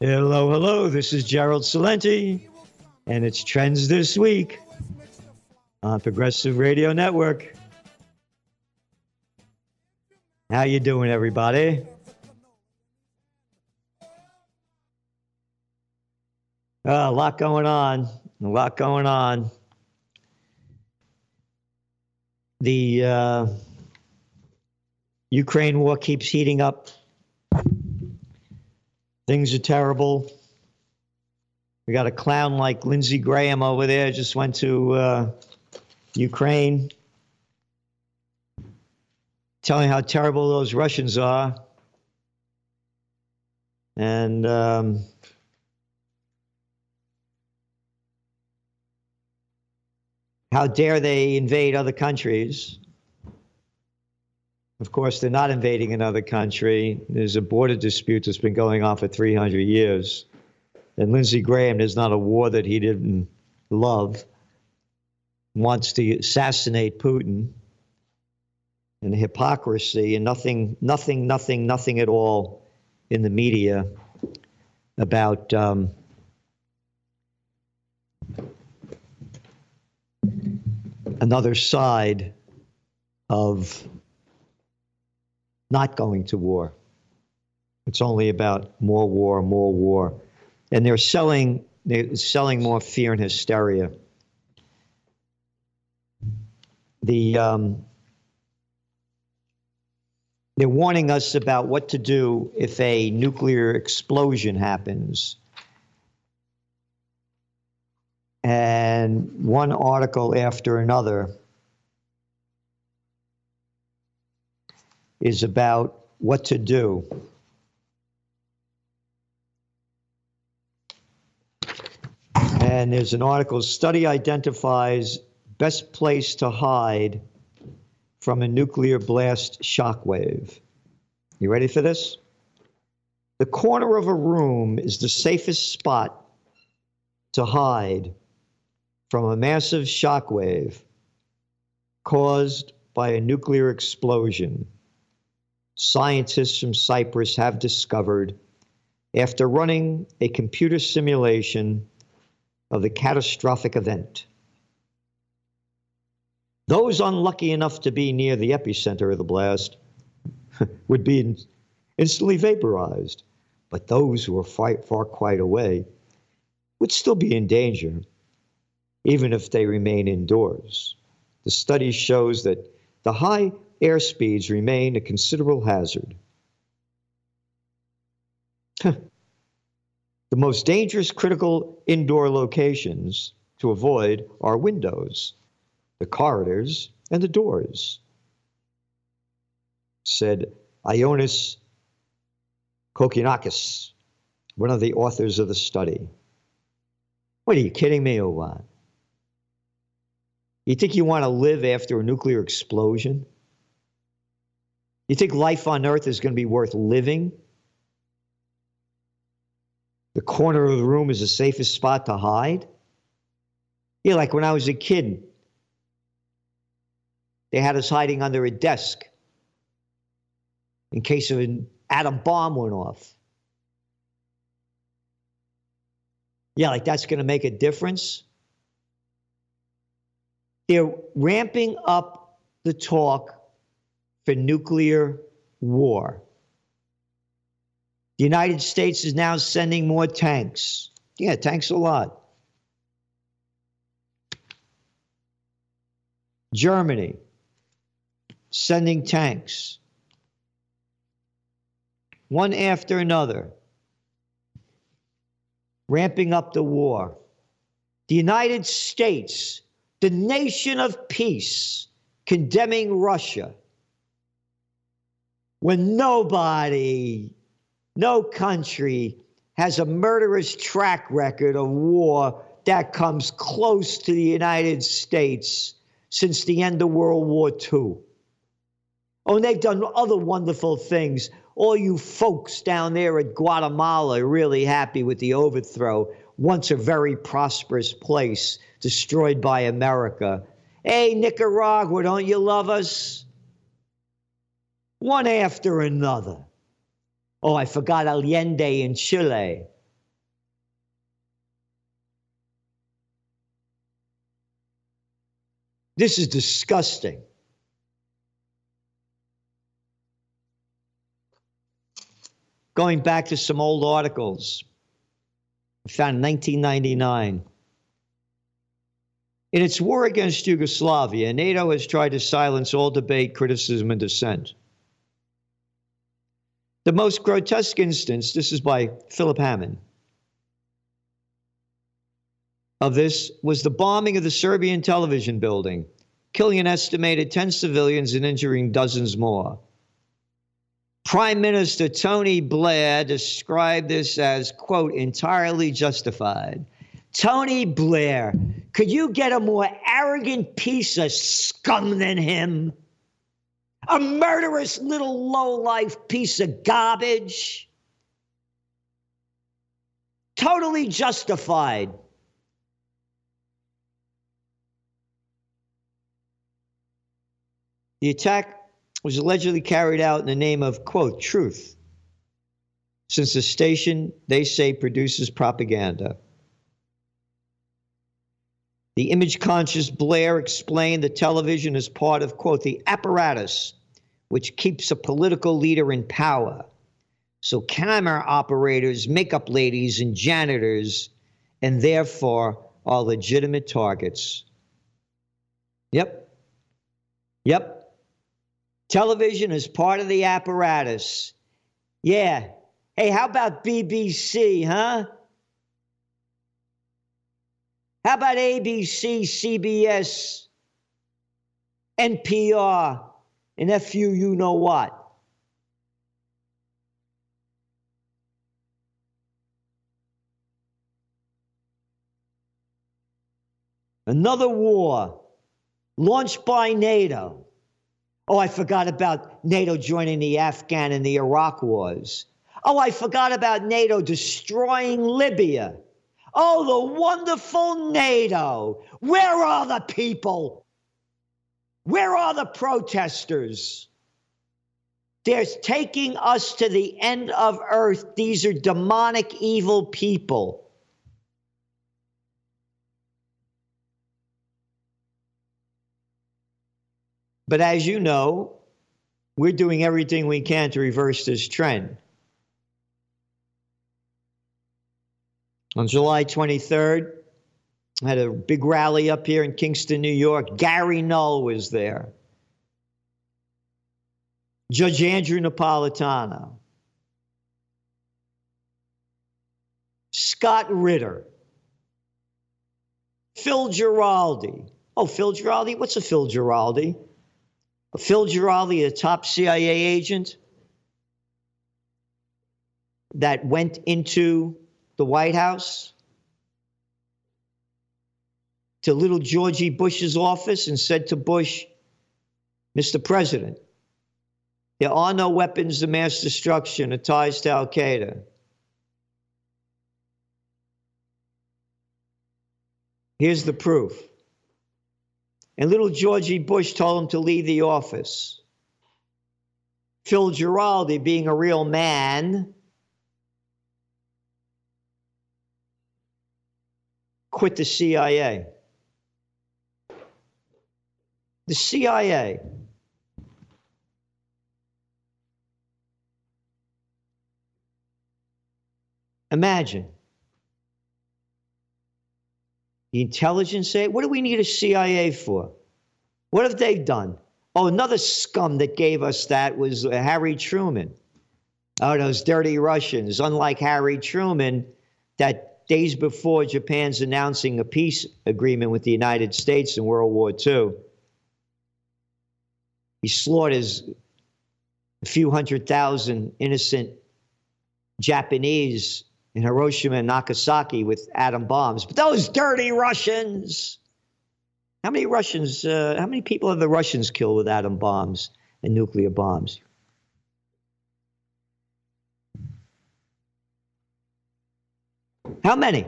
Hello, hello. This is Gerald Celente, and it's Trends This Week on Progressive Radio Network. How you doing, everybody? Uh, a lot going on. A lot going on. The uh, Ukraine war keeps heating up. Things are terrible. We got a clown like Lindsey Graham over there, just went to uh, Ukraine, telling how terrible those Russians are. And um, how dare they invade other countries? Of course, they're not invading another country. There's a border dispute that's been going on for 300 years. And Lindsey Graham, there's not a war that he didn't love, wants to assassinate Putin. And hypocrisy and nothing, nothing, nothing, nothing at all in the media about um, another side of not going to war. It's only about more war, more war. And they're selling they're selling more fear and hysteria. The um, they're warning us about what to do if a nuclear explosion happens. And one article after another is about what to do. And there's an article study identifies best place to hide from a nuclear blast shockwave. You ready for this? The corner of a room is the safest spot to hide from a massive shockwave caused by a nuclear explosion scientists from Cyprus have discovered after running a computer simulation of the catastrophic event. Those unlucky enough to be near the epicenter of the blast would be instantly vaporized, but those who were far, far quite away would still be in danger, even if they remain indoors. The study shows that the high airspeeds remain a considerable hazard. the most dangerous critical indoor locations to avoid are windows, the corridors, and the doors, said Ioannis Kokkinakis, one of the authors of the study. What are you kidding me or what? You think you want to live after a nuclear explosion? You think life on earth is going to be worth living? The corner of the room is the safest spot to hide? Yeah, like when I was a kid, they had us hiding under a desk in case of an atom bomb went off. Yeah, like that's going to make a difference. They're ramping up the talk for nuclear war. The United States is now sending more tanks. Yeah, tanks a lot. Germany sending tanks. One after another. Ramping up the war. The United States, the nation of peace, condemning Russia when nobody, no country has a murderous track record of war that comes close to the United States since the end of World War II. Oh, and they've done other wonderful things. All you folks down there at Guatemala really happy with the overthrow, once a very prosperous place destroyed by America. Hey, Nicaragua, don't you love us? one after another. Oh, I forgot Allende in Chile. This is disgusting. Going back to some old articles, I found 1999. In its war against Yugoslavia, NATO has tried to silence all debate, criticism, and dissent. The most grotesque instance, this is by Philip Hammond, of this was the bombing of the Serbian television building, killing an estimated 10 civilians and injuring dozens more. Prime Minister Tony Blair described this as, quote, entirely justified. Tony Blair, could you get a more arrogant piece of scum than him? A murderous little low-life piece of garbage? Totally justified. The attack was allegedly carried out in the name of, quote, truth, since the station, they say, produces propaganda. The image conscious Blair explained that television is part of, quote, the apparatus which keeps a political leader in power. So camera operators, makeup ladies, and janitors, and therefore are legitimate targets. Yep. Yep. Television is part of the apparatus. Yeah. Hey, how about BBC, huh? How about ABC, CBS, NPR, and FU, you know what? Another war launched by NATO Oh, I forgot about NATO joining the Afghan and the Iraq wars. Oh, I forgot about NATO destroying Libya. Oh, the wonderful NATO. Where are the people? Where are the protesters? They're taking us to the end of earth. These are demonic, evil people. But as you know, we're doing everything we can to reverse this trend. On July 23rd, Had a big rally up here in Kingston, New York. Gary Null was there. Judge Andrew Napolitano. Scott Ritter. Phil Giraldi. Oh, Phil Giraldi? What's a Phil Giraldi? Phil Giraldi, a top CIA agent that went into the White House to little Georgie Bush's office and said to Bush, Mr. President, there are no weapons of mass destruction or ties to Al Qaeda. Here's the proof. And little Georgie Bush told him to leave the office. Phil Giraldi, being a real man, quit the CIA. The CIA. Imagine the intelligence say, what do we need a CIA for? What have they done? Oh, another scum that gave us that was uh, Harry Truman. Oh, those dirty Russians. Unlike Harry Truman, that days before Japan's announcing a peace agreement with the United States in World War II, he slaughters a few hundred thousand innocent Japanese in Hiroshima and Nagasaki with atom bombs. But those dirty Russians! How many Russians, uh, how many people have the Russians killed with atom bombs and nuclear bombs? How many?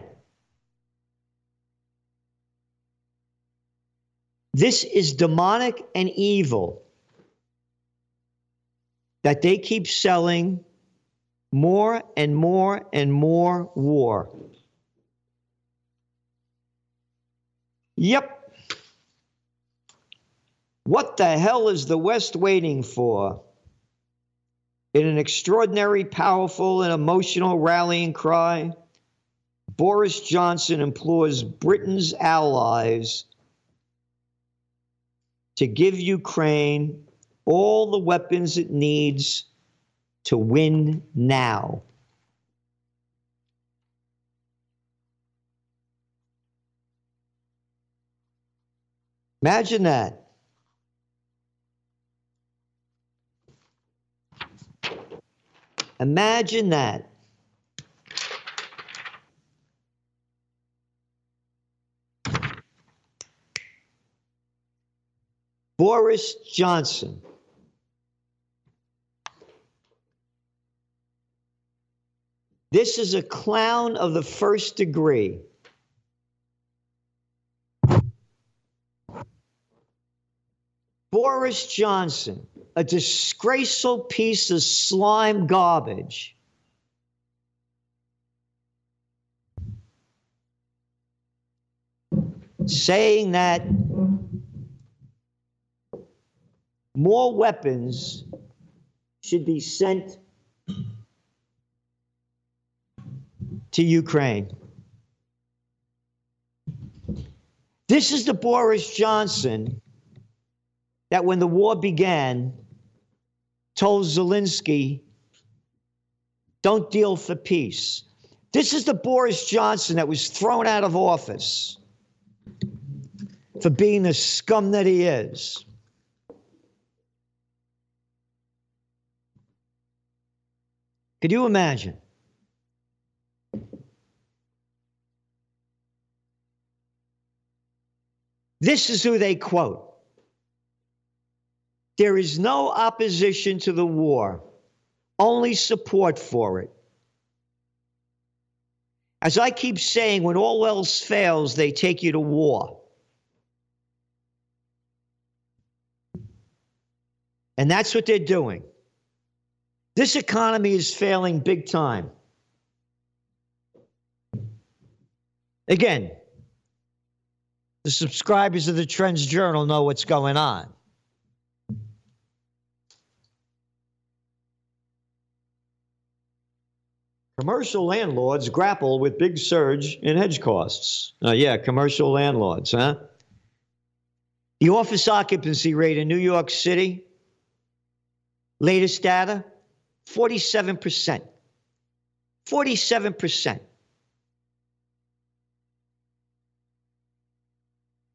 This is demonic and evil that they keep selling more and more and more war. Yep. What the hell is the West waiting for? In an extraordinary, powerful, and emotional rallying cry, Boris Johnson implores Britain's allies to give Ukraine all the weapons it needs to win now. Imagine that. Imagine that. Boris Johnson. This is a clown of the first degree. Boris Johnson, a disgraceful piece of slime garbage. Saying that more weapons should be sent to Ukraine. This is the Boris Johnson that when the war began told Zelensky, don't deal for peace. This is the Boris Johnson that was thrown out of office for being the scum that he is. Could you imagine? This is who they quote. There is no opposition to the war, only support for it. As I keep saying, when all else fails, they take you to war. And that's what they're doing. This economy is failing big time. Again, the subscribers of the Trends Journal know what's going on. Commercial landlords grapple with big surge in hedge costs. Uh, yeah, commercial landlords, huh? The office occupancy rate in New York City, latest data, 47%. 47%.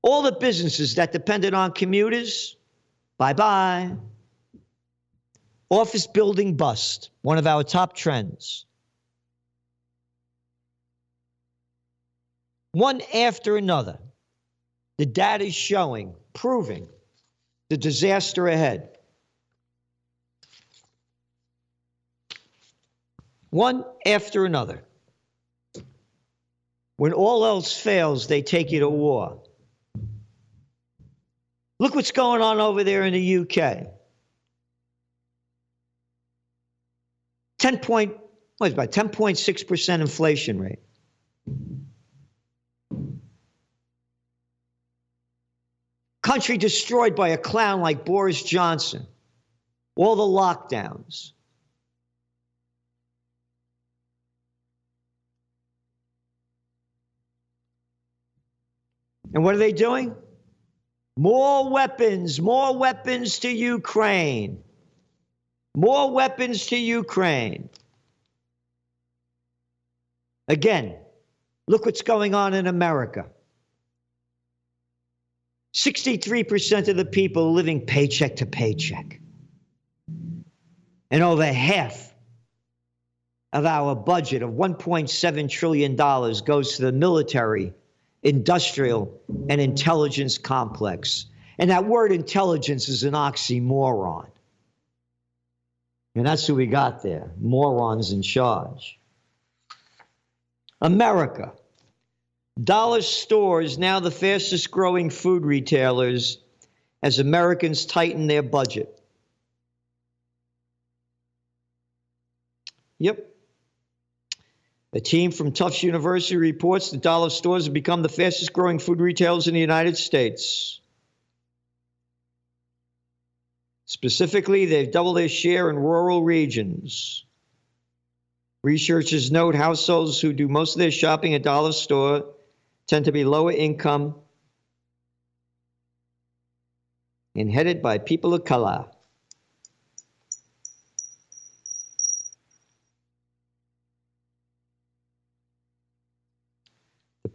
All the businesses that depended on commuters, bye bye. Office building bust, one of our top trends. One after another, the data is showing, proving the disaster ahead. One after another. When all else fails, they take you to war. Look what's going on over there in the UK. 10 point, what is about 10.6% inflation rate. Country destroyed by a clown like Boris Johnson. All the lockdowns. And what are they doing? More weapons, more weapons to Ukraine. More weapons to Ukraine. Again, look what's going on in America. 63% of the people living paycheck to paycheck. And over half of our budget of $1.7 trillion goes to the military industrial, and intelligence complex. And that word intelligence is an oxymoron. And that's who we got there morons in charge. America. Dollar stores now the fastest growing food retailers as Americans tighten their budget. Yep. A team from Tufts University reports that dollar stores have become the fastest growing food retailers in the United States. Specifically, they've doubled their share in rural regions. Researchers note households who do most of their shopping at dollar store tend to be lower income and headed by people of color.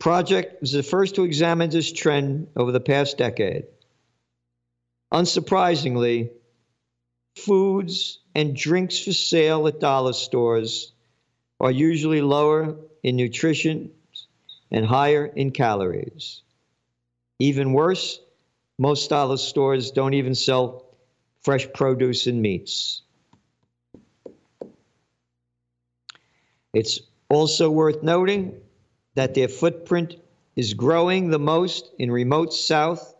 Project was the first to examine this trend over the past decade. Unsurprisingly, foods and drinks for sale at dollar stores are usually lower in nutrition and higher in calories. Even worse, most dollar stores don't even sell fresh produce and meats. It's also worth noting that their footprint is growing the most in remote south.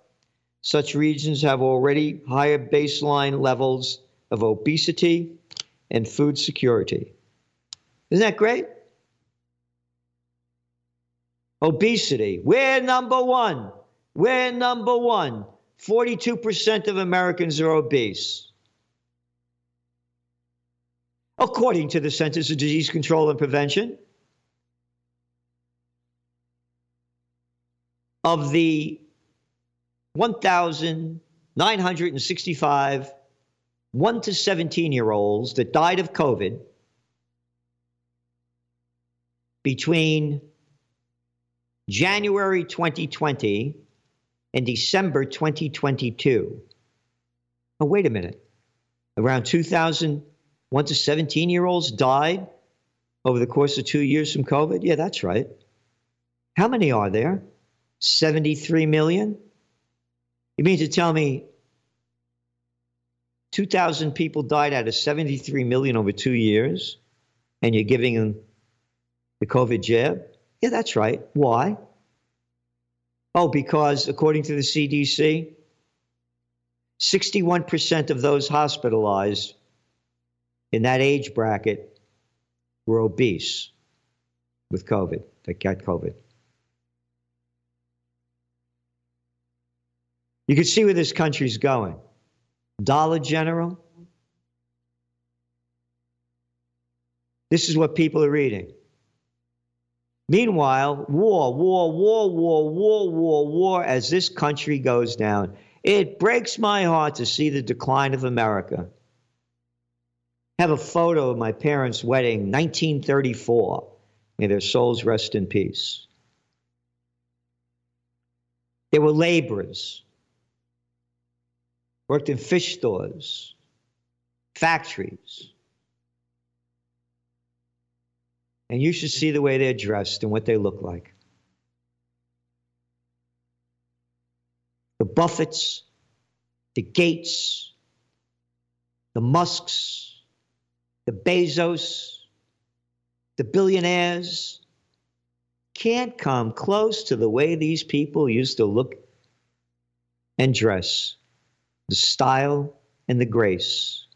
Such regions have already higher baseline levels of obesity and food security. Isn't that great? Obesity. We're number one. We're number one. 42% of Americans are obese. According to the Centers for Disease Control and Prevention, of the 1,965 1 to 17 year olds that died of COVID between January 2020 and December 2022. Oh, wait a minute. Around 2,000 1 to 17 year olds died over the course of two years from COVID? Yeah, that's right. How many are there? 73 million? You mean to tell me 2,000 people died out of 73 million over two years, and you're giving them the COVID jab? Yeah, that's right. Why? Oh, because according to the CDC, 61% of those hospitalized in that age bracket were obese with COVID, that got COVID. You can see where this country's going. Dollar General. This is what people are reading. Meanwhile, war, war, war, war, war, war, war, as this country goes down. It breaks my heart to see the decline of America. I have a photo of my parents' wedding, 1934. May their souls rest in peace. They were laborers worked in fish stores, factories. And you should see the way they're dressed and what they look like. The Buffets, the Gates, the Musks, the Bezos, the billionaires can't come close to the way these people used to look and dress the style, and the grace.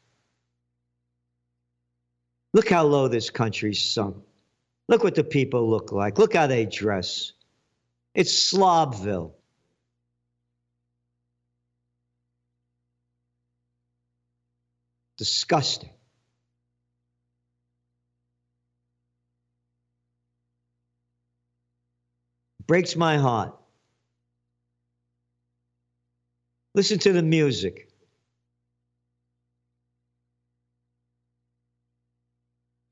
Look how low this country's sunk. Look what the people look like. Look how they dress. It's Slobville. Disgusting. Breaks my heart. Listen to the music.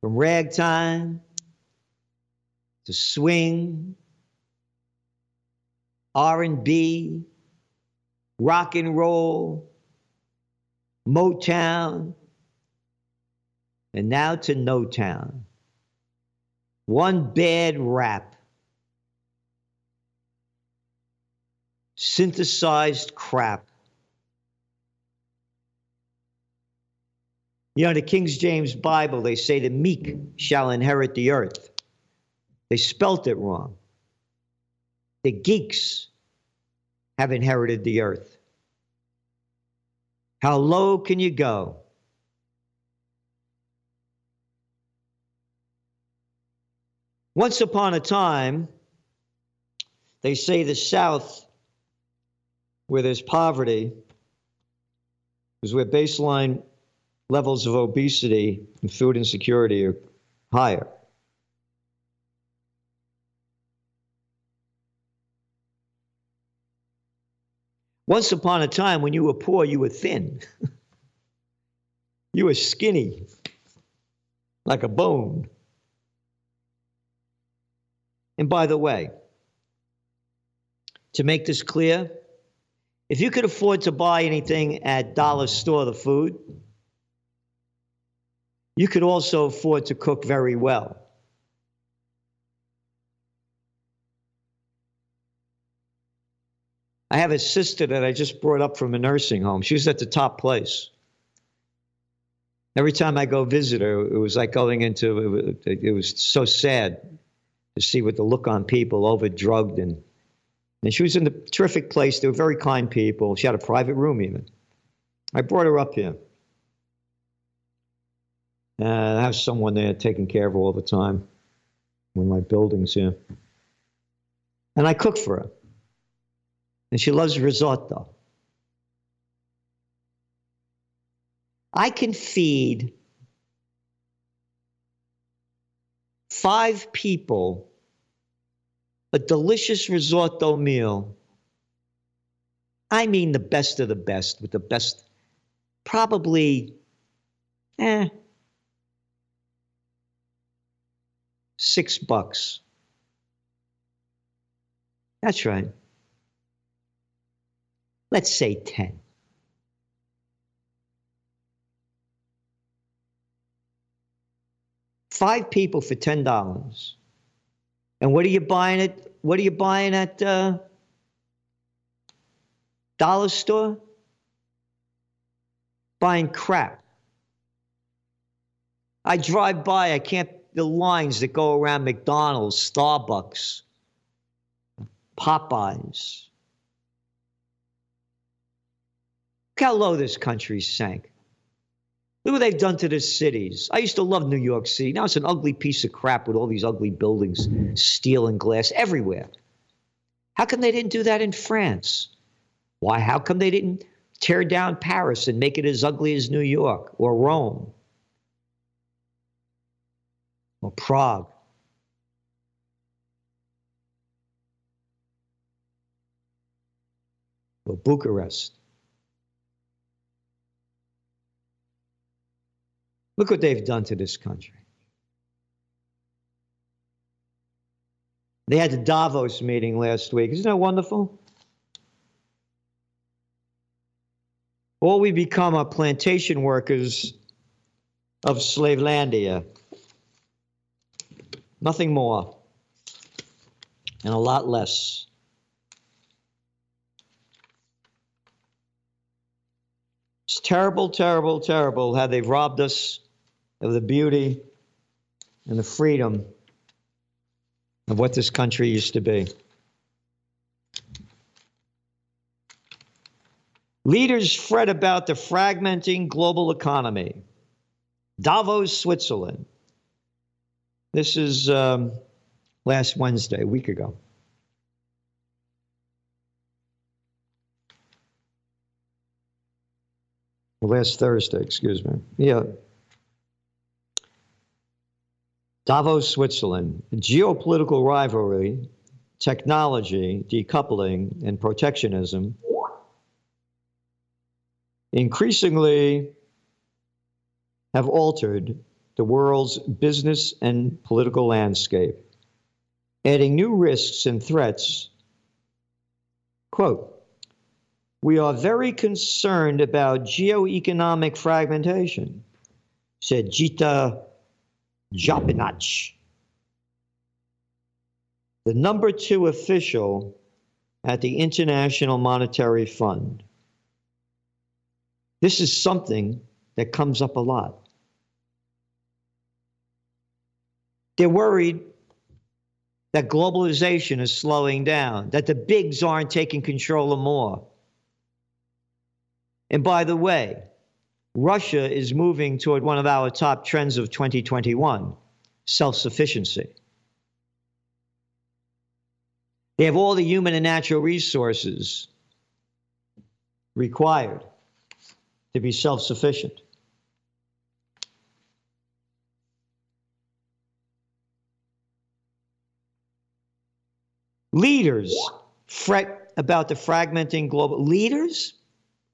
From ragtime to swing, R&B, rock and roll, Motown, and now to No Town. One bad rap. Synthesized crap. You know, the King James Bible, they say the meek shall inherit the earth. They spelt it wrong. The geeks have inherited the earth. How low can you go? Once upon a time, they say the South, where there's poverty, is where baseline levels of obesity and food insecurity are higher. Once upon a time, when you were poor, you were thin. you were skinny, like a bone. And by the way, to make this clear, if you could afford to buy anything at dollar store, the food, you could also afford to cook very well. I have a sister that I just brought up from a nursing home. She was at the top place. Every time I go visit her, it was like going into, it was so sad to see what the look on people, overdrugged and and she was in a terrific place. They were very kind people. She had a private room even. I brought her up here. Uh, I have someone there taking care of her all the time. Of my buildings here. And I cook for her. And she loves risotto. I can feed five people a delicious risotto meal. I mean the best of the best with the best, probably, eh, six bucks. That's right. Let's say 10. Five people for $10. And what are you buying at? What are you buying at uh, dollar store? Buying crap. I drive by. I can't. The lines that go around McDonald's, Starbucks, Popeyes. Look how low this country sank. Look what they've done to the cities. I used to love New York City. Now it's an ugly piece of crap with all these ugly buildings, steel and glass everywhere. How come they didn't do that in France? Why? How come they didn't tear down Paris and make it as ugly as New York or Rome or Prague? Or Bucharest? Look what they've done to this country. They had the Davos meeting last week. Isn't that wonderful? All we become are plantation workers of Slavelandia. Nothing more and a lot less. It's terrible, terrible, terrible how they've robbed us of the beauty and the freedom of what this country used to be. Leaders fret about the fragmenting global economy. Davos, Switzerland. This is um, last Wednesday, a week ago. last Thursday, excuse me. Yeah, Davos, Switzerland, geopolitical rivalry, technology, decoupling, and protectionism increasingly have altered the world's business and political landscape, adding new risks and threats. Quote, we are very concerned about geoeconomic fragmentation, said Gita Jopinovitch, the number two official at the International Monetary Fund. This is something that comes up a lot. They're worried that globalization is slowing down, that the bigs aren't taking control of more. And by the way, Russia is moving toward one of our top trends of 2021 self sufficiency. They have all the human and natural resources required to be self sufficient. Leaders fret about the fragmenting global. Leaders?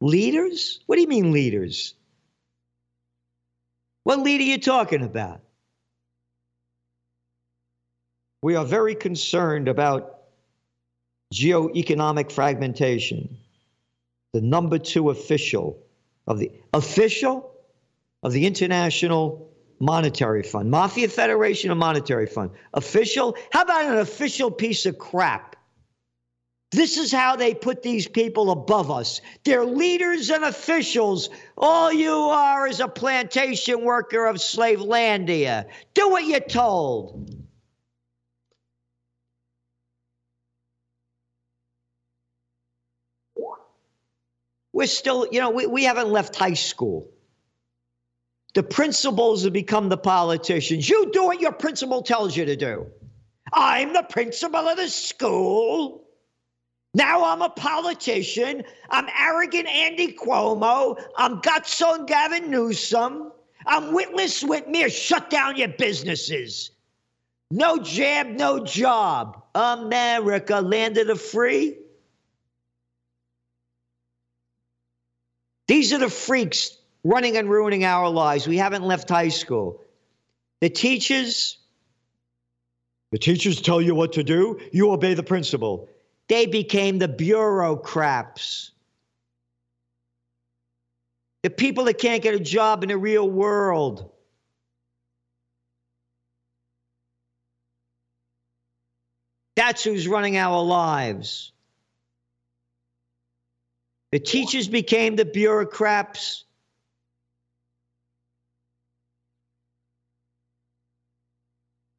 Leaders? What do you mean, leaders? What leader are you talking about? We are very concerned about geoeconomic fragmentation. The number two official of the official of the International Monetary Fund, Mafia Federation of Monetary Fund. Official? How about an official piece of crap? This is how they put these people above us. They're leaders and officials. All you are is a plantation worker of Slavelandia. Do what you're told. We're still, you know, we, we haven't left high school. The principals have become the politicians. You do what your principal tells you to do. I'm the principal of the school. Now I'm a politician. I'm arrogant Andy Cuomo. I'm Gutson Gavin Newsom. I'm Witless Whitmer. Shut down your businesses. No jab, no job. America, land of the free. These are the freaks running and ruining our lives. We haven't left high school. The teachers, the teachers tell you what to do, you obey the principal. They became the bureaucrats. The people that can't get a job in the real world. That's who's running our lives. The teachers became the bureaucrats.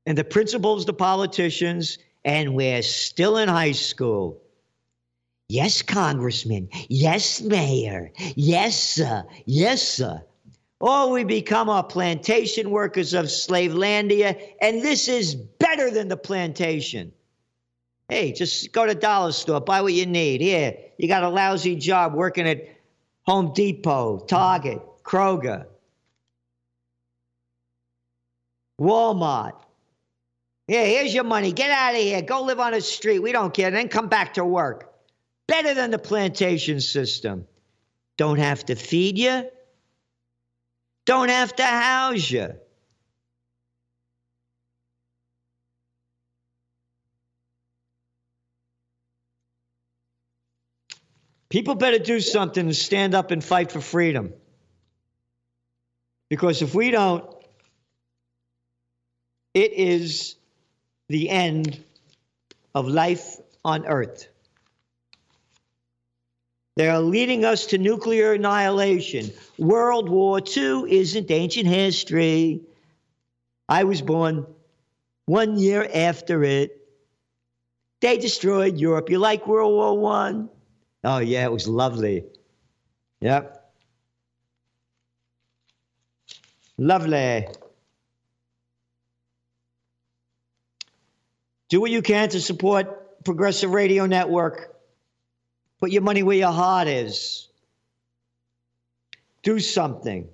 And the principals, the politicians, and we're still in high school. Yes, Congressman. Yes, Mayor. Yes, sir. Yes, sir. Or we become our plantation workers of Slavelandia, and this is better than the plantation. Hey, just go to dollar store, buy what you need. Here, you got a lousy job working at Home Depot, Target, Kroger, Walmart. Yeah, here's your money. Get out of here. Go live on the street. We don't care. Then come back to work. Better than the plantation system. Don't have to feed you. Don't have to house you. People better do something and stand up and fight for freedom. Because if we don't, it is the end of life on earth. They are leading us to nuclear annihilation. World War II isn't ancient history. I was born one year after it. They destroyed Europe. You like World War One? Oh yeah, it was lovely. Yep. Lovely. Do what you can to support Progressive Radio Network. Put your money where your heart is. Do something.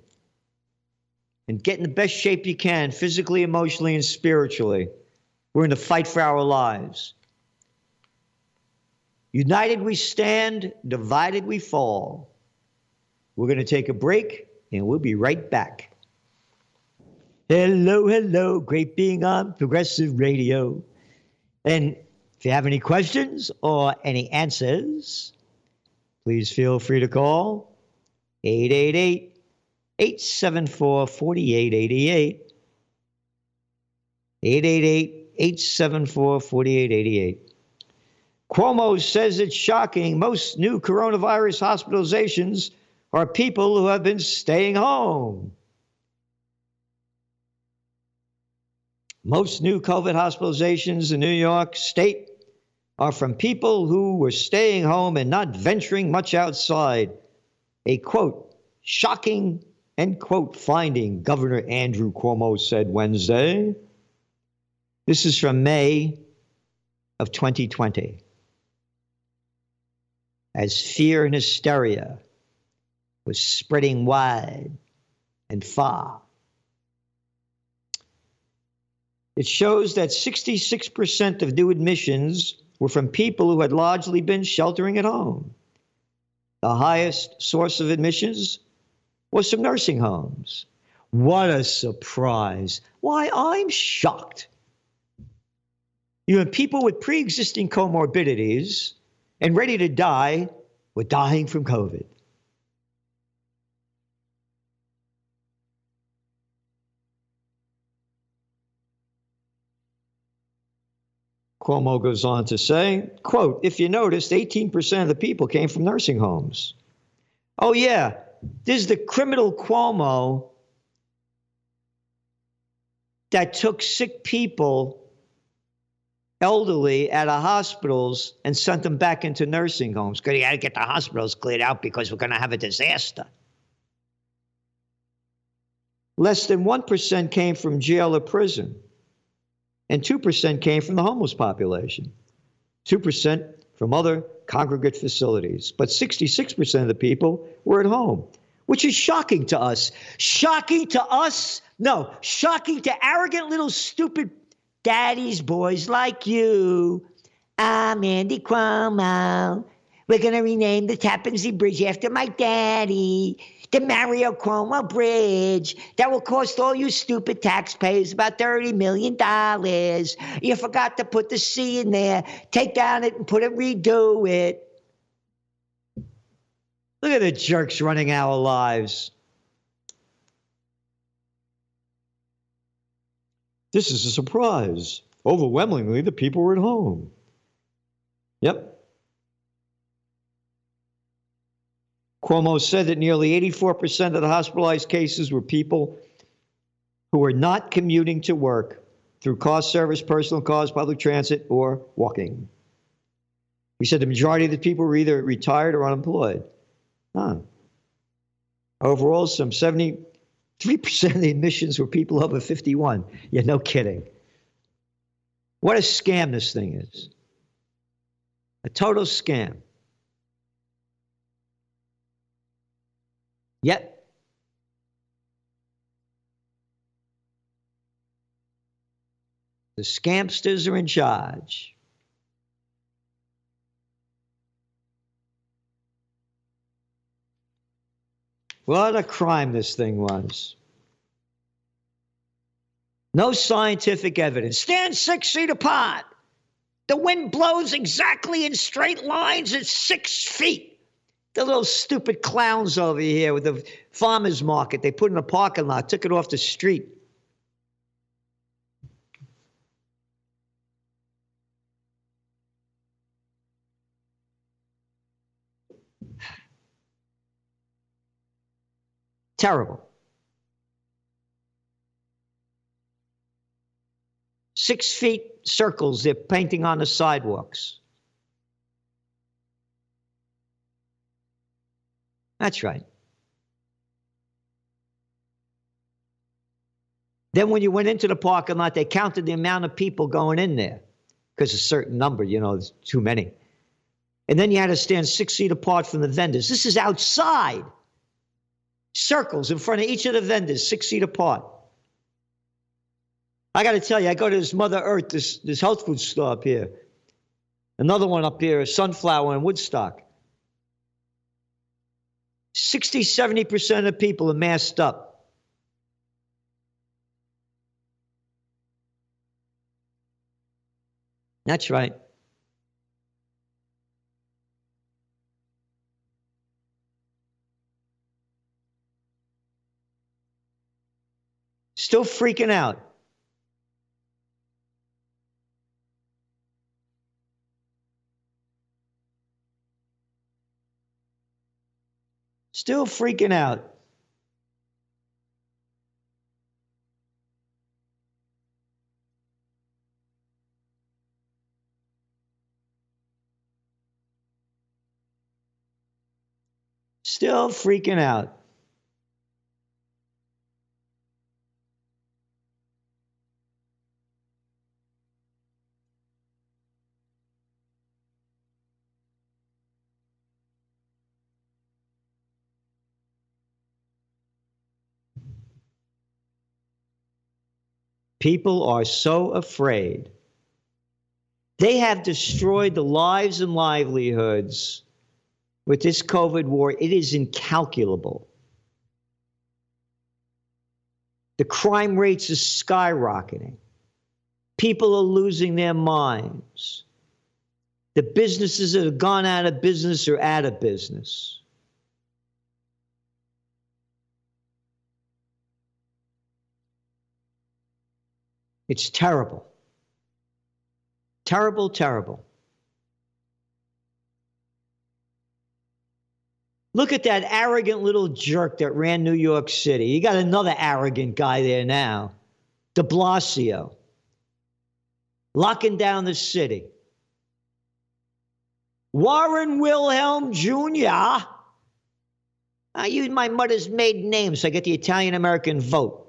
And get in the best shape you can, physically, emotionally, and spiritually. We're in the fight for our lives. United we stand, divided we fall. We're going to take a break and we'll be right back. Hello, hello. Great being on Progressive Radio. And if you have any questions or any answers, please feel free to call 888 874 4888. 888 874 4888. Cuomo says it's shocking. Most new coronavirus hospitalizations are people who have been staying home. Most new COVID hospitalizations in New York State are from people who were staying home and not venturing much outside. A quote, shocking, end quote, finding, Governor Andrew Cuomo said Wednesday. This is from May of 2020. As fear and hysteria was spreading wide and far. It shows that 66% of new admissions were from people who had largely been sheltering at home. The highest source of admissions was from nursing homes. What a surprise. Why, I'm shocked. You have people with pre existing comorbidities and ready to die were dying from COVID. Cuomo goes on to say, quote, if you noticed, 18% of the people came from nursing homes. Oh, yeah, this is the criminal Cuomo that took sick people, elderly, out of hospitals and sent them back into nursing homes because you got to get the hospitals cleared out because we're going to have a disaster. Less than 1% came from jail or prison and 2% came from the homeless population, 2% from other congregate facilities. But 66% of the people were at home, which is shocking to us. Shocking to us? No, shocking to arrogant little stupid daddy's boys like you. I'm Andy Cuomo. We're going to rename the Tappan Zee Bridge after my daddy the Mario Cuomo Bridge that will cost all you stupid taxpayers about $30 million. You forgot to put the C in there. Take down it and put it, redo it. Look at the jerks running our lives. This is a surprise. Overwhelmingly, the people were at home. Yep, Cuomo said that nearly 84% of the hospitalized cases were people who were not commuting to work through car service, personal cars, public transit, or walking. He said the majority of the people were either retired or unemployed. Huh. Overall, some 73% of the admissions were people over 51. Yeah, no kidding. What a scam this thing is. A total scam. Yet, the scampsters are in charge. What a crime this thing was. No scientific evidence. Stand six feet apart. The wind blows exactly in straight lines at six feet the little stupid clowns over here with the farmer's market they put in a parking lot, took it off the street. Terrible. Six feet circles they're painting on the sidewalks. That's right. Then when you went into the parking lot, they counted the amount of people going in there because a certain number, you know, there's too many. And then you had to stand six feet apart from the vendors. This is outside. Circles in front of each of the vendors, six feet apart. I got to tell you, I go to this Mother Earth, this, this health food store up here. Another one up here, Sunflower in Woodstock. 60, 70% of people are masked up. That's right. Still freaking out. Still freaking out. Still freaking out. People are so afraid. They have destroyed the lives and livelihoods with this COVID war. It is incalculable. The crime rates are skyrocketing. People are losing their minds. The businesses that have gone out of business are out of business. It's terrible. Terrible, terrible. Look at that arrogant little jerk that ran New York City. You got another arrogant guy there now, de Blasio, locking down the city. Warren Wilhelm Jr. I use my mother's maiden name so I get the Italian American vote.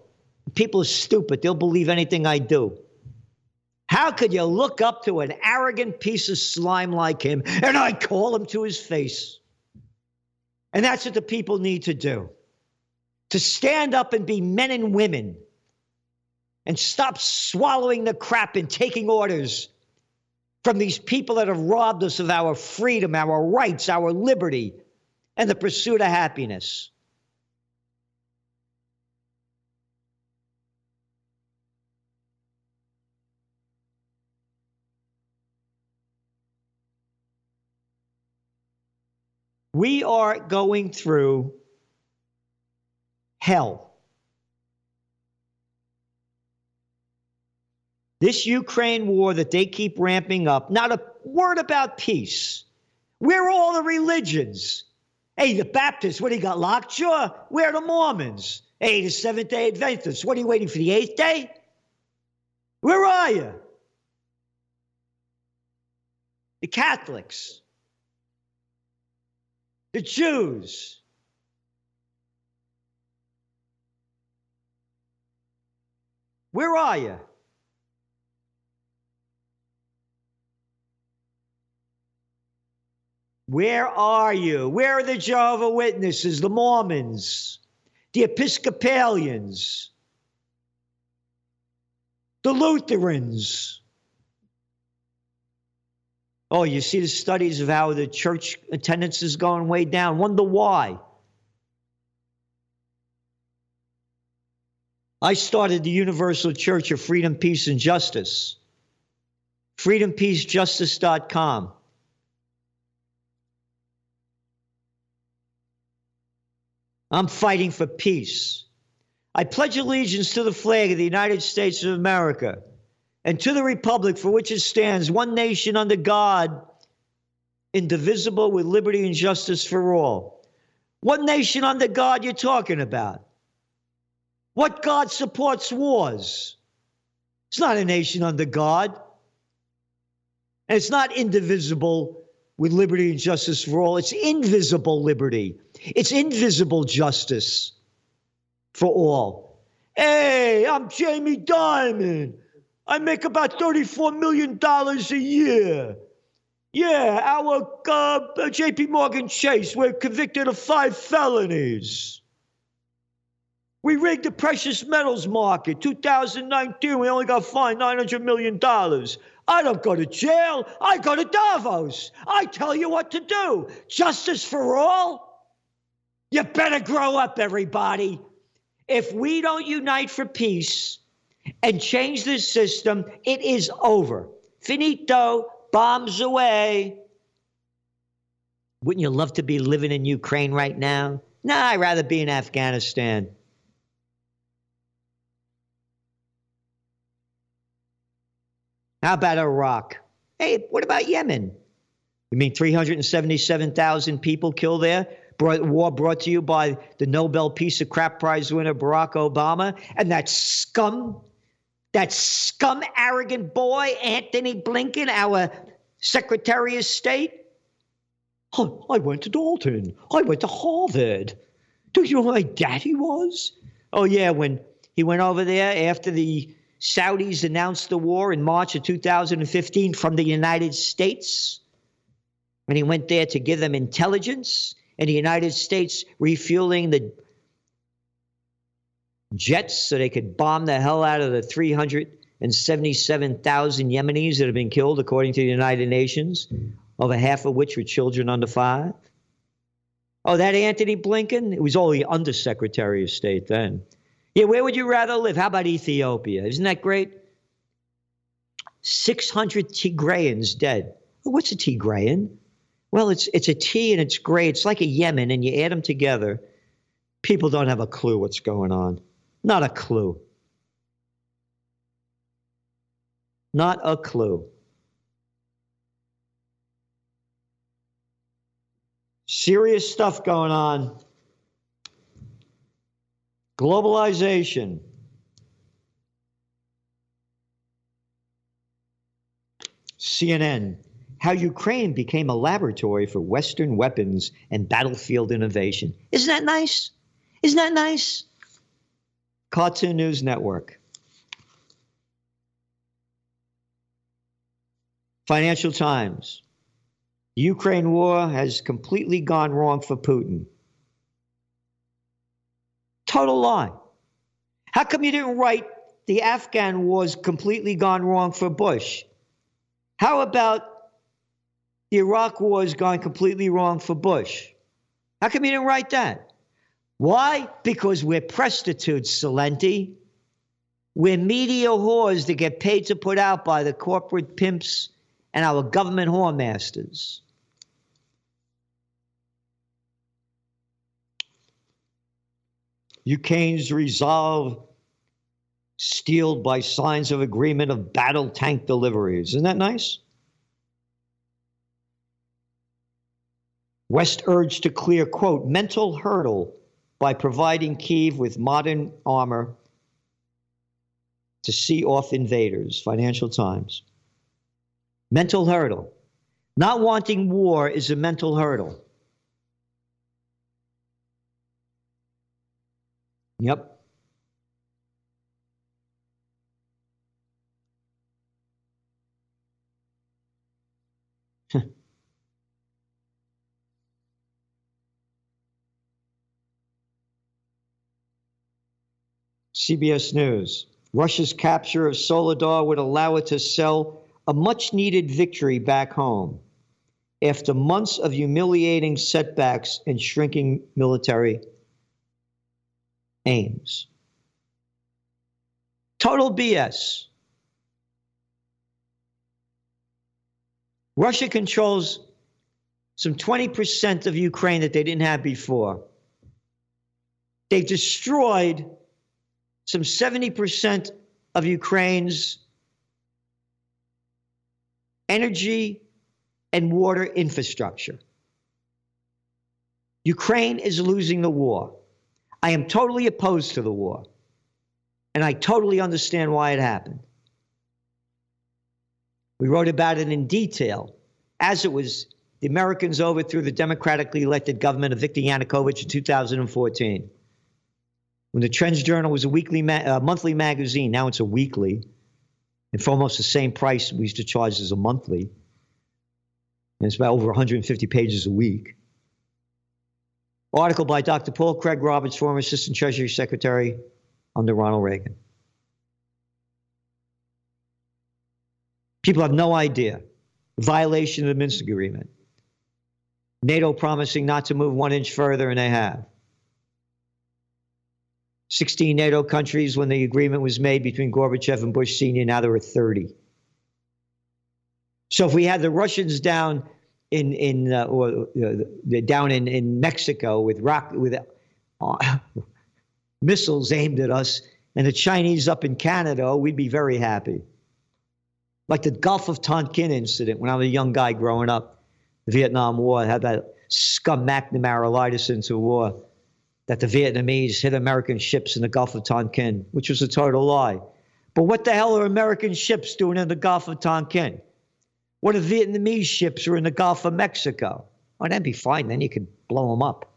People are stupid. They'll believe anything I do. How could you look up to an arrogant piece of slime like him and I call him to his face? And that's what the people need to do to stand up and be men and women and stop swallowing the crap and taking orders from these people that have robbed us of our freedom, our rights, our liberty, and the pursuit of happiness. We are going through hell. This Ukraine war that they keep ramping up, not a word about peace. Where are all the religions? Hey, the Baptists, what do you got, lockjaw? Where are the Mormons? Hey, the Seventh day Adventists, what are you waiting for the eighth day? Where are you? The Catholics the Jews. Where are you? Where are you? Where are the Jehovah Witnesses, the Mormons, the Episcopalians, the Lutherans? Oh, you see the studies of how the church attendance is going way down. Wonder why. I started the Universal Church of Freedom, Peace, and Justice. FreedomPeaceJustice.com. I'm fighting for peace. I pledge allegiance to the flag of the United States of America and to the republic for which it stands, one nation under God, indivisible with liberty and justice for all. What nation under God you're talking about? What God supports wars? It's not a nation under God. And it's not indivisible with liberty and justice for all. It's invisible liberty. It's invisible justice for all. Hey, I'm Jamie Dimon. I make about $34 million a year. Yeah, our uh, JP Morgan Chase, we're convicted of five felonies. We rigged the precious metals market. 2019, we only got fined $900 million. I don't go to jail. I go to Davos. I tell you what to do. Justice for all? You better grow up, everybody. If we don't unite for peace, and change this system, it is over. Finito, bombs away. Wouldn't you love to be living in Ukraine right now? Nah, I'd rather be in Afghanistan. How about Iraq? Hey, what about Yemen? You mean 377,000 people killed there? Brought, war brought to you by the Nobel Peace of Crap Prize winner Barack Obama and that scum that scum arrogant boy, Anthony Blinken, our Secretary of State? Oh, I went to Dalton. I went to Harvard. Do you know who my daddy was? Oh, yeah, when he went over there after the Saudis announced the war in March of 2015 from the United States. And he went there to give them intelligence, and the United States refueling the jets so they could bomb the hell out of the 377,000 Yemenis that have been killed, according to the United Nations, over half of which were children under five. Oh, that Anthony Blinken? It was only Undersecretary of State then. Yeah, where would you rather live? How about Ethiopia? Isn't that great? 600 Tigrayans dead. What's a Tigrayan? Well, it's it's a T and it's gray. It's like a Yemen, and you add them together. People don't have a clue what's going on. Not a clue. Not a clue. Serious stuff going on. Globalization. CNN how Ukraine became a laboratory for Western weapons and battlefield innovation. Isn't that nice? Isn't that nice? Cartoon News Network. Financial Times. Ukraine war has completely gone wrong for Putin. Total lie. How come you didn't write the Afghan war's completely gone wrong for Bush? How about the Iraq war has gone completely wrong for Bush? How come you didn't write that? Why? Because we're prostitutes, Celente. We're media whores that get paid to put out by the corporate pimps and our government whoremasters. Ukraine's resolve steeled by signs of agreement of battle tank deliveries. Isn't that nice? West urged to clear, quote, mental hurdle by providing Kiev with modern armor to see off invaders. Financial Times. Mental hurdle. Not wanting war is a mental hurdle. Yep. CBS News. Russia's capture of Soledar would allow it to sell a much needed victory back home after months of humiliating setbacks and shrinking military aims. Total BS. Russia controls some 20% of Ukraine that they didn't have before. They've destroyed some 70% of Ukraine's energy and water infrastructure. Ukraine is losing the war. I am totally opposed to the war, and I totally understand why it happened. We wrote about it in detail as it was the Americans overthrew the democratically elected government of Viktor Yanukovych in 2014 when the Trends Journal was a weekly, ma- uh, monthly magazine. Now it's a weekly, and for almost the same price we used to charge as a monthly. And it's about over 150 pages a week. Article by Dr. Paul Craig Roberts, former Assistant Treasury Secretary under Ronald Reagan. People have no idea. Violation of the Minsk Agreement. NATO promising not to move one inch further, and they have. 16 NATO countries when the agreement was made between Gorbachev and Bush Sr. Now there are 30. So if we had the Russians down in in uh, or uh, down in, in Mexico with rock with uh, missiles aimed at us, and the Chinese up in Canada, we'd be very happy. Like the Gulf of Tonkin incident when I was a young guy growing up, the Vietnam War had that scum McNamara lied us into war that the Vietnamese hit American ships in the Gulf of Tonkin, which was a total lie. But what the hell are American ships doing in the Gulf of Tonkin? What if Vietnamese ships are in the Gulf of Mexico? Oh, that'd be fine. Then you could blow them up.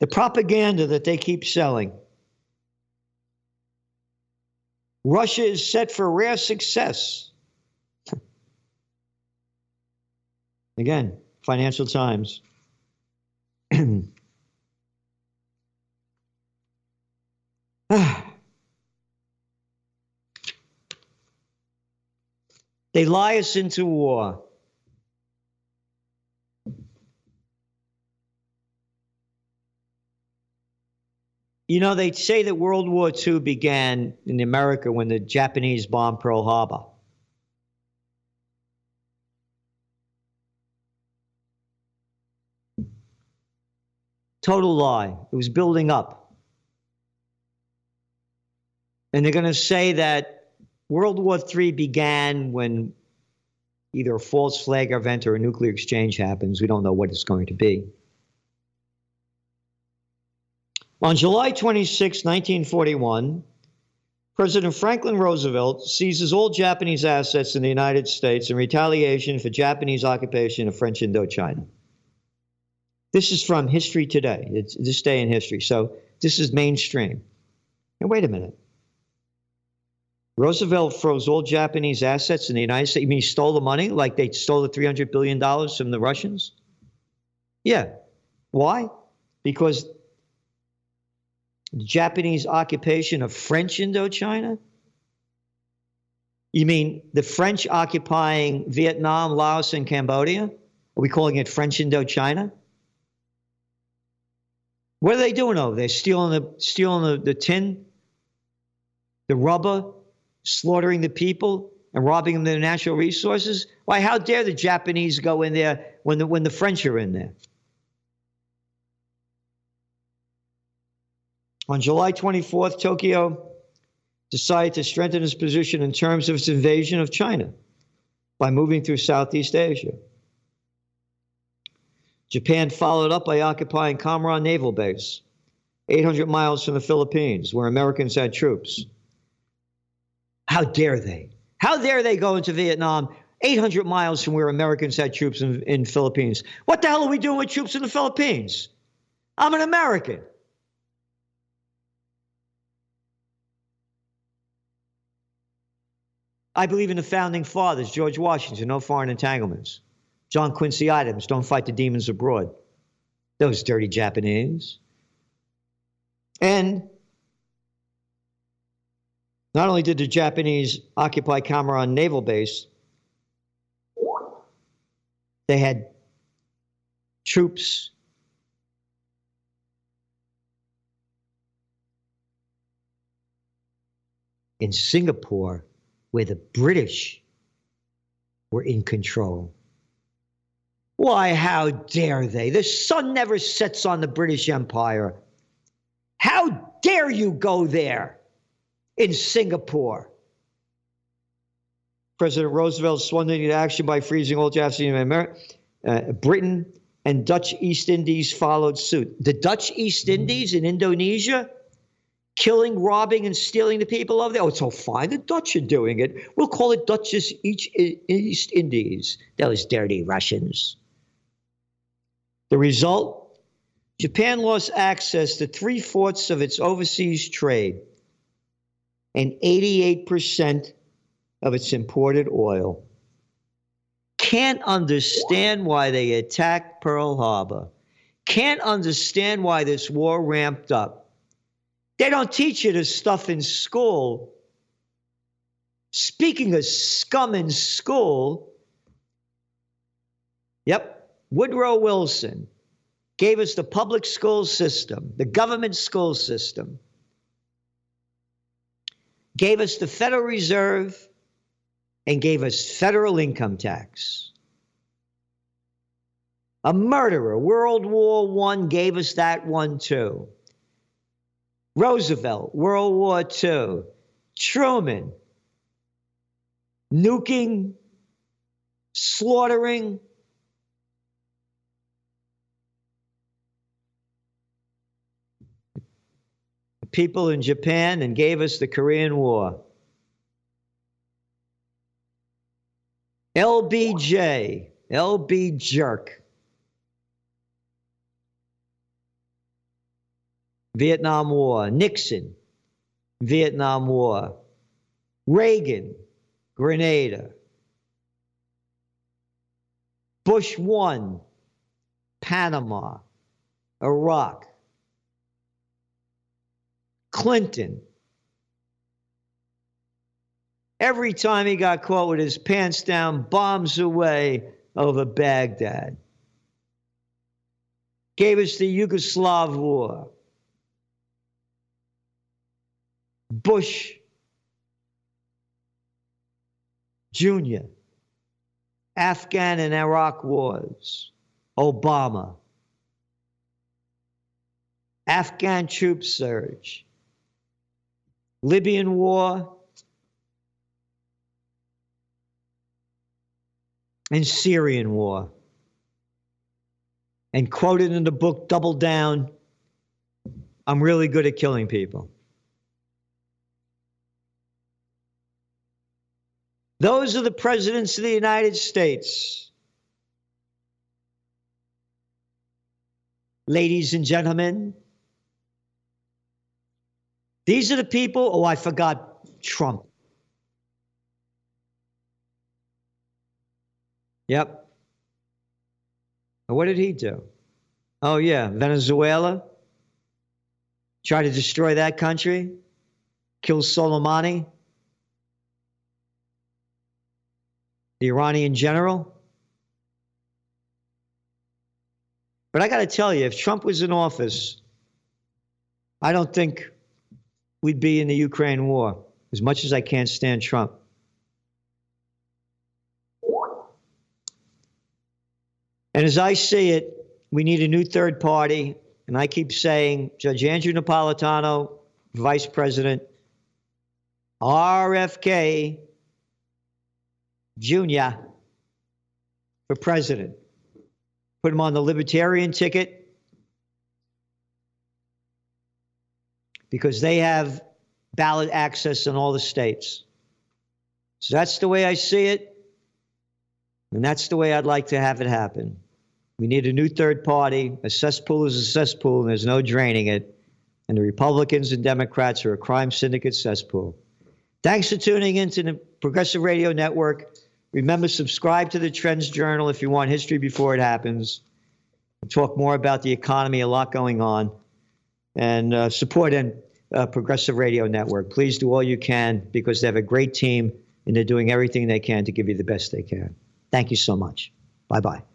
The propaganda that they keep selling. Russia is set for rare success Again, Financial Times. they lie us into war. You know, they say that World War II began in America when the Japanese bombed Pearl Harbor. Total lie. It was building up. And they're going to say that World War III began when either a false flag event or a nuclear exchange happens. We don't know what it's going to be. On July 26, 1941, President Franklin Roosevelt seizes all Japanese assets in the United States in retaliation for Japanese occupation of French Indochina. This is from History Today, it's this day in history. So this is mainstream. And wait a minute. Roosevelt froze all Japanese assets in the United States. You mean he stole the money like they stole the $300 billion from the Russians? Yeah. Why? Because Japanese occupation of French Indochina? You mean the French occupying Vietnam, Laos, and Cambodia? Are we calling it French Indochina? What are they doing over there? Stealing the stealing the, the tin, the rubber, slaughtering the people, and robbing them of their natural resources? Why, how dare the Japanese go in there when the when the French are in there? On July 24th, Tokyo decided to strengthen its position in terms of its invasion of China by moving through Southeast Asia. Japan followed up by occupying Cam Ranh Naval Base, 800 miles from the Philippines, where Americans had troops. How dare they? How dare they go into Vietnam 800 miles from where Americans had troops in, in Philippines? What the hell are we doing with troops in the Philippines? I'm an American. I believe in the founding fathers, George Washington, no foreign entanglements. John Quincy Adams, don't fight the demons abroad. Those dirty Japanese. And not only did the Japanese occupy Cam Ranh Naval Base, they had troops in Singapore where the British were in control. Why, how dare they? The sun never sets on the British Empire. How dare you go there in Singapore? President Roosevelt swung into action by freezing all Japanese in America. Uh, Britain and Dutch East Indies followed suit. The Dutch East Indies in Indonesia killing, robbing, and stealing the people of there. Oh, it's all fine. The Dutch are doing it. We'll call it Dutchess East Indies. Those dirty Russians. The result? Japan lost access to three fourths of its overseas trade and 88% of its imported oil. Can't understand why they attacked Pearl Harbor. Can't understand why this war ramped up. They don't teach you this stuff in school. Speaking of scum in school, yep, Woodrow Wilson gave us the public school system, the government school system, gave us the Federal Reserve, and gave us federal income tax. A murderer, World War I gave us that one too. Roosevelt, World War II, Truman, nuking, slaughtering. People in Japan and gave us the Korean War. LBJ, LB Jerk. Vietnam War, Nixon, Vietnam War, Reagan, Grenada, Bush 1, Panama, Iraq, Clinton. Every time he got caught with his pants down, bombs away over Baghdad. Gave us the Yugoslav war. Bush Jr., Afghan and Iraq wars, Obama, Afghan troop surge, Libyan war, and Syrian war. And quoted in the book Double Down, I'm really good at killing people. Those are the presidents of the United States. Ladies and gentlemen, these are the people. Oh, I forgot Trump. Yep. What did he do? Oh, yeah, Venezuela. Try to destroy that country. Kill Soleimani. the Iranian general. But I got to tell you, if Trump was in office, I don't think we'd be in the Ukraine war, as much as I can't stand Trump. And as I see it, we need a new third party. And I keep saying Judge Andrew Napolitano, Vice President, RFK Jr. for president. Put him on the libertarian ticket because they have ballot access in all the states. So that's the way I see it. And that's the way I'd like to have it happen. We need a new third party. A cesspool is a cesspool, and there's no draining it. And the Republicans and Democrats are a crime syndicate cesspool. Thanks for tuning in to the Progressive Radio Network. Remember, subscribe to the Trends Journal if you want history before it happens. We'll talk more about the economy, a lot going on. And uh, support and uh, Progressive Radio Network. Please do all you can because they have a great team and they're doing everything they can to give you the best they can. Thank you so much. Bye bye.